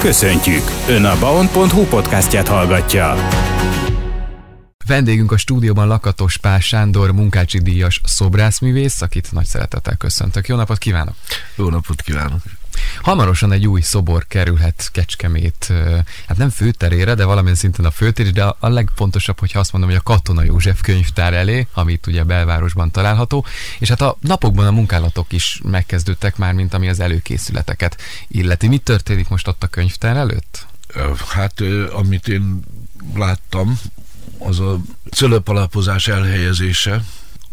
Köszöntjük! Ön a baon.hu podcastját hallgatja. Vendégünk a stúdióban Lakatos Pál Sándor, munkácsi díjas szobrászművész, akit nagy szeretettel köszöntök. Jó napot kívánok! Jó napot kívánok! Hamarosan egy új szobor kerülhet Kecskemét, hát nem főterére, de valamilyen szinten a főtér, de a legfontosabb, hogyha azt mondom, hogy a Katona József könyvtár elé, amit ugye belvárosban található, és hát a napokban a munkálatok is megkezdődtek már, mint ami az előkészületeket illeti. Mi történik most ott a könyvtár előtt? Hát, amit én láttam, az a cölöpalapozás elhelyezése.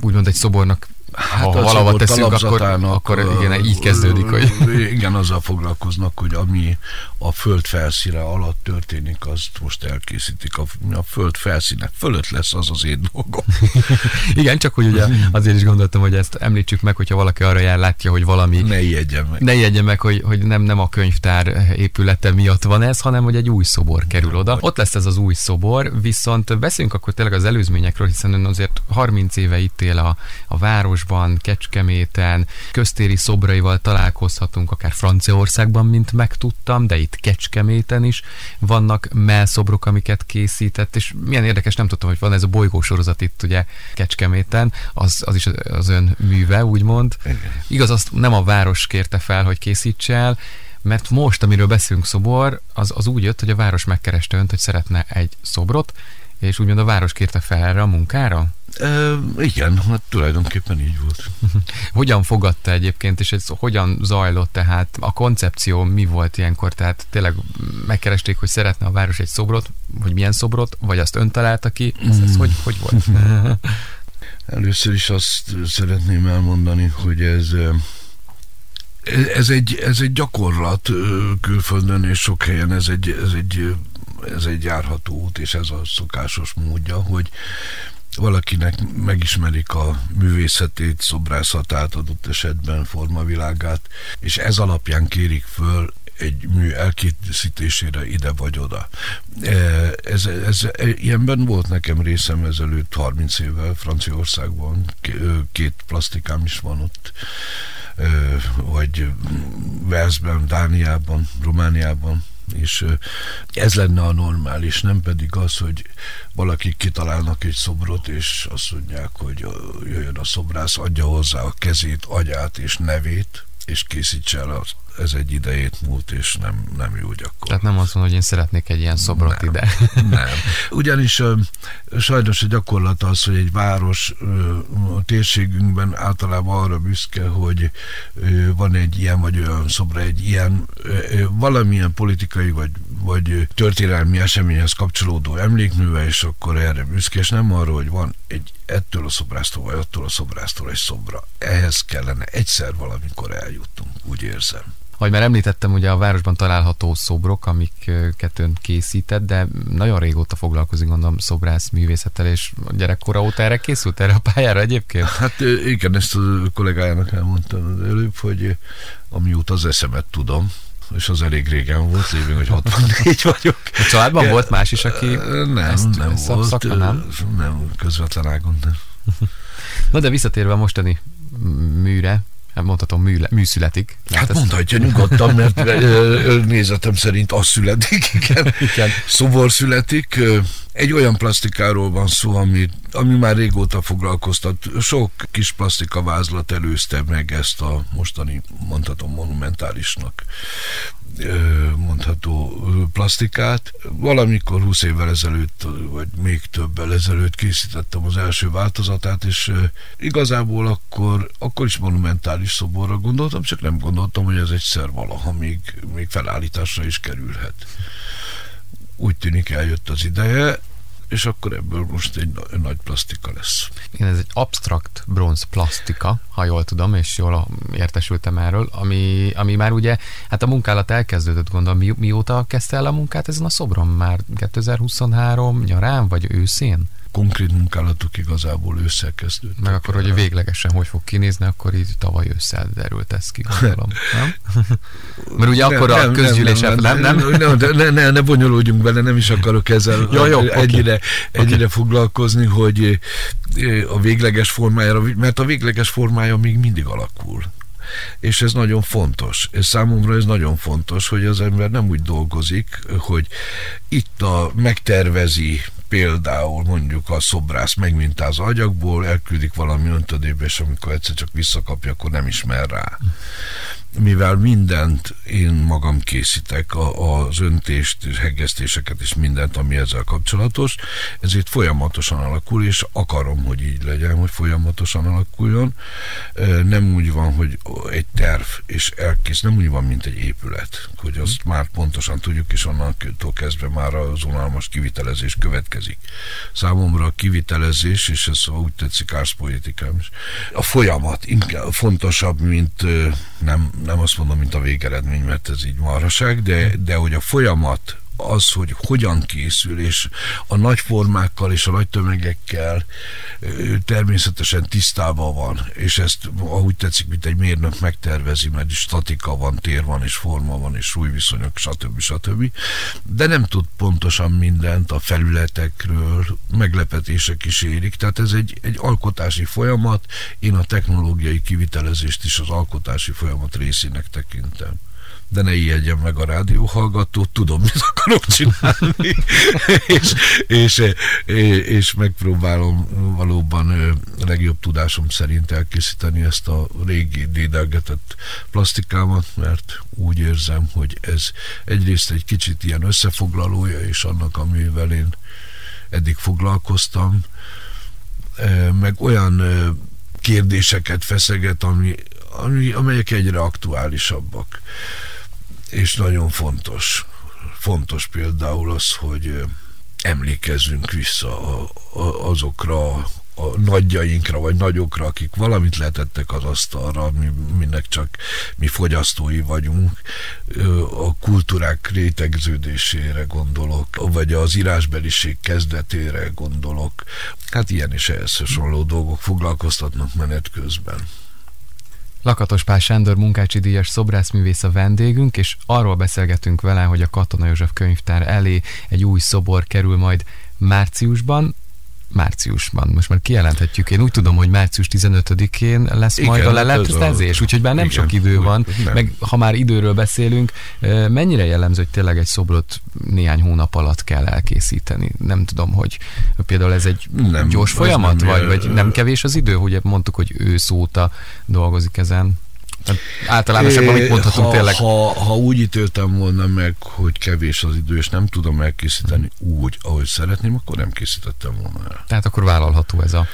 Úgymond egy szobornak Hát ha valahol teszünk, akkor, akkor igen, így kezdődik, hogy... Igen, azzal foglalkoznak, hogy ami a föld felszíne alatt történik, azt most elkészítik. A, a föld felszíne fölött lesz az az én dolgom. igen, csak hogy ugye azért is gondoltam, hogy ezt említsük meg, hogyha valaki arra jár, látja, hogy valami... Ne ijedjen meg. Ne ijedjen meg, hogy, hogy nem, nem a könyvtár épülete miatt van ez, hanem hogy egy új szobor kerül oda. Ott lesz ez az új szobor, viszont beszéljünk akkor tényleg az előzményekről, hiszen ön azért 30 éve itt él a, a város, Városban, Kecskeméten, köztéri szobraival találkozhatunk, akár Franciaországban, mint megtudtam, de itt Kecskeméten is vannak melszobrok, amiket készített, és milyen érdekes, nem tudtam, hogy van ez a bolygósorozat itt ugye Kecskeméten, az, az is az ön műve, úgymond. Igen. Igaz, azt nem a város kérte fel, hogy készíts el, mert most, amiről beszélünk szobor, az, az úgy jött, hogy a város megkereste önt, hogy szeretne egy szobrot, és úgymond a város kérte fel erre a munkára? E, igen, hát tulajdonképpen így volt. hogyan fogadta egyébként, és ez hogyan zajlott tehát? A koncepció mi volt ilyenkor? Tehát tényleg megkeresték, hogy szeretne a város egy szobrot, hogy milyen szobrot, vagy azt ön találta ki? Ez, ez hogy, hogy volt? Először is azt szeretném elmondani, hogy ez ez egy, ez egy gyakorlat külföldön, és sok helyen ez egy, ez egy ez egy járható út, és ez a szokásos módja, hogy valakinek megismerik a művészetét, szobrászatát, adott esetben formavilágát, és ez alapján kérik föl egy mű elkészítésére ide vagy oda. E, ez, ez, ilyenben volt nekem részem ezelőtt 30 évvel Franciaországban, két plastikám is van ott, vagy Velszben, Dániában, Romániában, és ez lenne a normális, nem pedig az, hogy valakik kitalálnak egy szobrot, és azt mondják, hogy jöjjön a szobrász, adja hozzá a kezét, agyát és nevét, és készítse el az ez egy idejét múlt, és nem, nem jó gyakorlat. Tehát nem azt mondom, hogy én szeretnék egy ilyen szobrot nem, ide. Nem. Ugyanis sajnos a gyakorlat az, hogy egy város a térségünkben általában arra büszke, hogy van egy ilyen vagy olyan szobra, egy ilyen valamilyen politikai vagy, vagy történelmi eseményhez kapcsolódó emlékműve, és akkor erre büszke, és nem arra, hogy van egy ettől a szobrásztól, vagy attól a szobrásztól egy szobra. Ehhez kellene egyszer valamikor eljutnunk, úgy érzem. Ahogy már említettem, ugye a városban található szobrok, amiket ön készített, de nagyon régóta foglalkozik, gondolom, szobrász művészettel, és gyerekkora óta erre készült, erre a pályára egyébként? Hát igen, ezt a kollégájának elmondtam előbb, hogy amióta az eszemet tudom, és az elég régen volt, lévén, hogy 64 vagyok. A családban volt más is, aki nem, ezt nem volt, szakma, nem? nem, közvetlen ágon nem. Na de visszatérve a mostani műre, mondhatom, mű, mű születik. Hát ezt... mondhatja nyugodtan, mert nézetem szerint az születik, igen. igen. Szobor születik. Egy olyan plastikáról van szó, ami, ami már régóta foglalkoztat. Sok kis plastika vázlat előzte meg ezt a mostani, mondhatom, monumentálisnak mondható plastikát. Valamikor 20 évvel ezelőtt, vagy még többel ezelőtt készítettem az első változatát, és igazából akkor, akkor is monumentális szoborra gondoltam, csak nem gondoltam, hogy ez egyszer valaha még, még felállításra is kerülhet. Úgy tűnik eljött az ideje, és akkor ebből most egy nagy plastika lesz. Igen, ez egy abstrakt bronz plastika, ha jól tudom, és jól értesültem erről, ami, ami már ugye, hát a munkálat elkezdődött, gondolom, mi, mióta kezdte el a munkát ezen a szobron? Már 2023 nyarán, vagy őszén? Konkrét munkálatok igazából ősszel kezdődtek. Meg akkor, hogy véglegesen hogy fog kinézni, akkor így tavaly ősszel derült ez ki, gondolom. Nem? Mert ugye akkor a közgyűlés nem, nem, nem, nem, nem, nem, ne, ne, ne bonyolódjunk bele, nem is akarok ezzel ja, jó, egyre, okay. egyre okay. foglalkozni, hogy a végleges formájára, mert a végleges formája még mindig alakul. És ez nagyon fontos. És számomra ez nagyon fontos, hogy az ember nem úgy dolgozik, hogy itt a megtervezi például mondjuk a szobrász megmintáz agyagból, elküldik valami öntödébe, és amikor egyszer csak visszakapja, akkor nem ismer rá mivel mindent én magam készítek, a, az öntést, hegesztéseket és mindent, ami ezzel kapcsolatos, ezért folyamatosan alakul, és akarom, hogy így legyen, hogy folyamatosan alakuljon. Nem úgy van, hogy egy terv és elkész, nem úgy van, mint egy épület, hogy azt már pontosan tudjuk, és onnantól kezdve már az unalmas kivitelezés következik. Számomra a kivitelezés, és ez úgy tetszik árszpolitikám is, a folyamat inkább fontosabb, mint nem, nem azt mondom, mint a végeredmény, mert ez így marhaság, de, de hogy a folyamat az, hogy hogyan készül, és a nagy formákkal és a nagy tömegekkel természetesen tisztában van, és ezt ahogy tetszik, mint egy mérnök megtervezi, mert statika van, tér van, és forma van, és súlyviszonyok, stb. stb. De nem tud pontosan mindent a felületekről, meglepetések is érik, tehát ez egy, egy alkotási folyamat, én a technológiai kivitelezést is az alkotási folyamat részének tekintem de ne ijedjen meg a rádióhallgató, tudom, mit akarok csinálni, és, és, és megpróbálom valóban legjobb tudásom szerint elkészíteni ezt a régi dédelgetett plastikámat, mert úgy érzem, hogy ez egyrészt egy kicsit ilyen összefoglalója, és annak, amivel én eddig foglalkoztam, meg olyan kérdéseket feszeget, ami, ami, amelyek egyre aktuálisabbak és nagyon fontos. Fontos például az, hogy emlékezzünk vissza azokra a nagyjainkra, vagy nagyokra, akik valamit letettek az asztalra, mi, minnek csak mi fogyasztói vagyunk, a kultúrák rétegződésére gondolok, vagy az írásbeliség kezdetére gondolok. Hát ilyen és ehhez hasonló dolgok foglalkoztatnak menet közben. Lakatos Pál Sándor munkácsi díjas szobrászművész a vendégünk, és arról beszélgetünk vele, hogy a Katona József könyvtár elé egy új szobor kerül majd márciusban, márciusban. Most már kijelenthetjük. Én úgy tudom, hogy március 15-én lesz Igen, majd a leletrezés, úgyhogy már nem Igen, sok idő van. Nem. Meg ha már időről beszélünk, mennyire jellemző, hogy tényleg egy szobrot néhány hónap alatt kell elkészíteni? Nem tudom, hogy például ez egy nem, gyors folyamat, nem, vagy, vagy nem kevés az idő? hogy mondtuk, hogy ősz óta dolgozik ezen. Tehát általánosabban mit mondhatunk ha, tényleg? Ha, ha úgy ítéltem volna meg, hogy kevés az idő, és nem tudom elkészíteni úgy, ahogy szeretném, akkor nem készítettem volna el. Tehát akkor vállalható ez a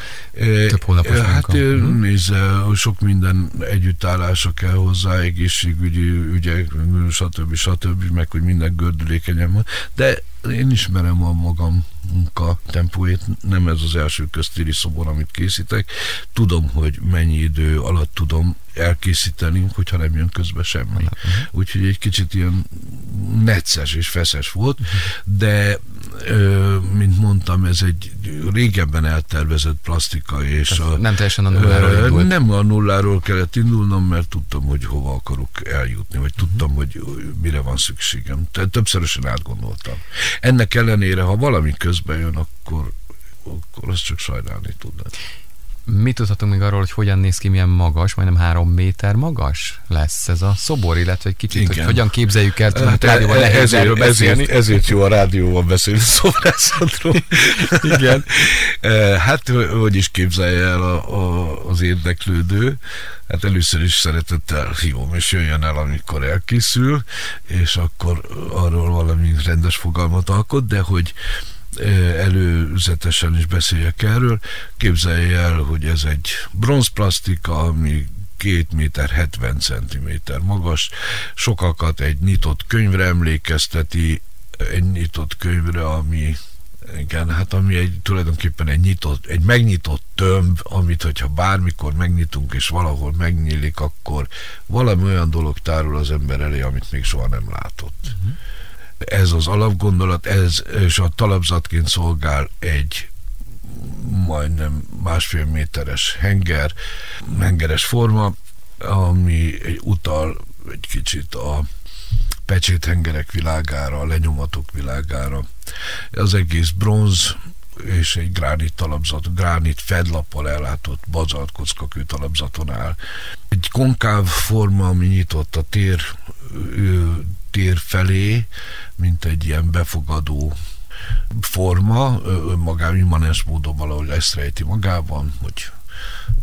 több hónapos e, Hát mhm. nézd, sok minden együttállása kell hozzá, egészségügyi ügyek, stb. stb. meg hogy minden gördülékenyen van, de én ismerem a magam munka tempóét, nem ez az első köztéri szobor, amit készítek. Tudom, hogy mennyi idő alatt tudom elkészíteni, hogyha nem jön közbe semmi. Uh-huh. Úgyhogy egy kicsit ilyen necces és feszes volt, de mint mondtam, ez egy régebben eltervezett plastika, és a, nem teljesen a nulláról indult. Nem a nulláról kellett indulnom, mert tudtam, hogy hova akarok eljutni, vagy tudtam, hogy mire van szükségem. Tehát többszörösen átgondoltam. Ennek ellenére, ha valami közben jön, akkor, akkor azt csak sajnálni tudnám. Mit tudhatunk még arról, hogy hogyan néz ki, milyen magas, majdnem három méter magas lesz ez a szobor, illetve egy kicsit, Igen. hogy hogyan képzeljük el, tudom, hát, rádióban e- nehéz ezért, beszélni. Ezért, ezért jó a rádióban beszélni szobrászatról. Igen. Hát, hogy is képzelje el a, a, az érdeklődő, hát először is szeretettel hívom, és jöjjön el, amikor elkészül, és akkor arról valami rendes fogalmat alkot, de hogy előzetesen is beszéljek erről. Képzelje el, hogy ez egy bronzplasztika, ami 2 méter 70 centiméter magas, sokakat egy nyitott könyvre emlékezteti, egy nyitott könyvre, ami igen, hát ami egy, tulajdonképpen egy nyitott, egy megnyitott tömb, amit hogyha bármikor megnyitunk és valahol megnyílik, akkor valami olyan dolog tárul az ember elé, amit még soha nem látott. Uh-huh ez az alapgondolat, ez és a talapzatként szolgál egy majdnem másfél méteres henger, hengeres forma, ami egy utal egy kicsit a pecséthengerek világára, a lenyomatok világára. Az egész bronz, és egy gránit talapzat, gránit fedlappal ellátott bazalt kockakő talapzaton áll. Egy konkáv forma, ami nyitott a tér, tér felé, mint egy ilyen befogadó forma, önmagában immanens módon valahogy ezt rejti magában, hogy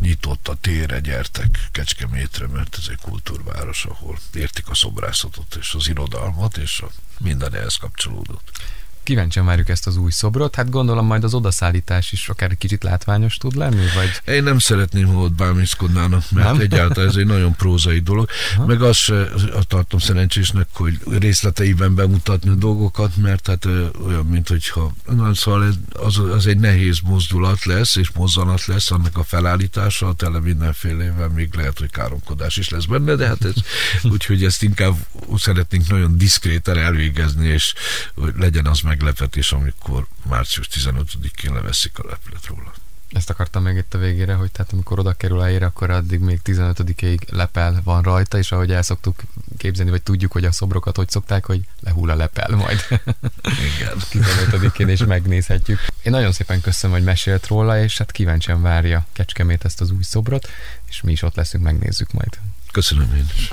nyitott a tére, gyertek Kecskemétre, mert ez egy kultúrváros, ahol értik a szobrászatot és az irodalmat, és a minden ehhez kapcsolódott kíváncsian várjuk ezt az új szobrot. Hát gondolom majd az odaszállítás is akár egy kicsit látványos tud lenni, vagy? Én nem szeretném, hogy ott bámészkodnának, mert nem? egyáltalán ez egy nagyon prózai dolog. Ha? Meg azt se azt tartom szerencsésnek, hogy részleteiben bemutatni a dolgokat, mert hát olyan, mint hogyha na, szóval az, az egy nehéz mozdulat lesz, és mozzanat lesz annak a felállítása, tele mindenfélevel, még lehet, hogy káromkodás is lesz benne, de hát ez, úgyhogy ezt inkább szeretnénk nagyon diszkréten elvégezni, és hogy legyen az meg meglepetés, amikor március 15-én leveszik a leplet róla. Ezt akartam még itt a végére, hogy tehát amikor oda kerül a akkor addig még 15-ig lepel van rajta, és ahogy el szoktuk képzelni, vagy tudjuk, hogy a szobrokat hogy szokták, hogy lehull a lepel majd. Igen. 15-én és megnézhetjük. Én nagyon szépen köszönöm, hogy mesélt róla, és hát kíváncsian várja Kecskemét ezt az új szobrot, és mi is ott leszünk, megnézzük majd. Köszönöm én is.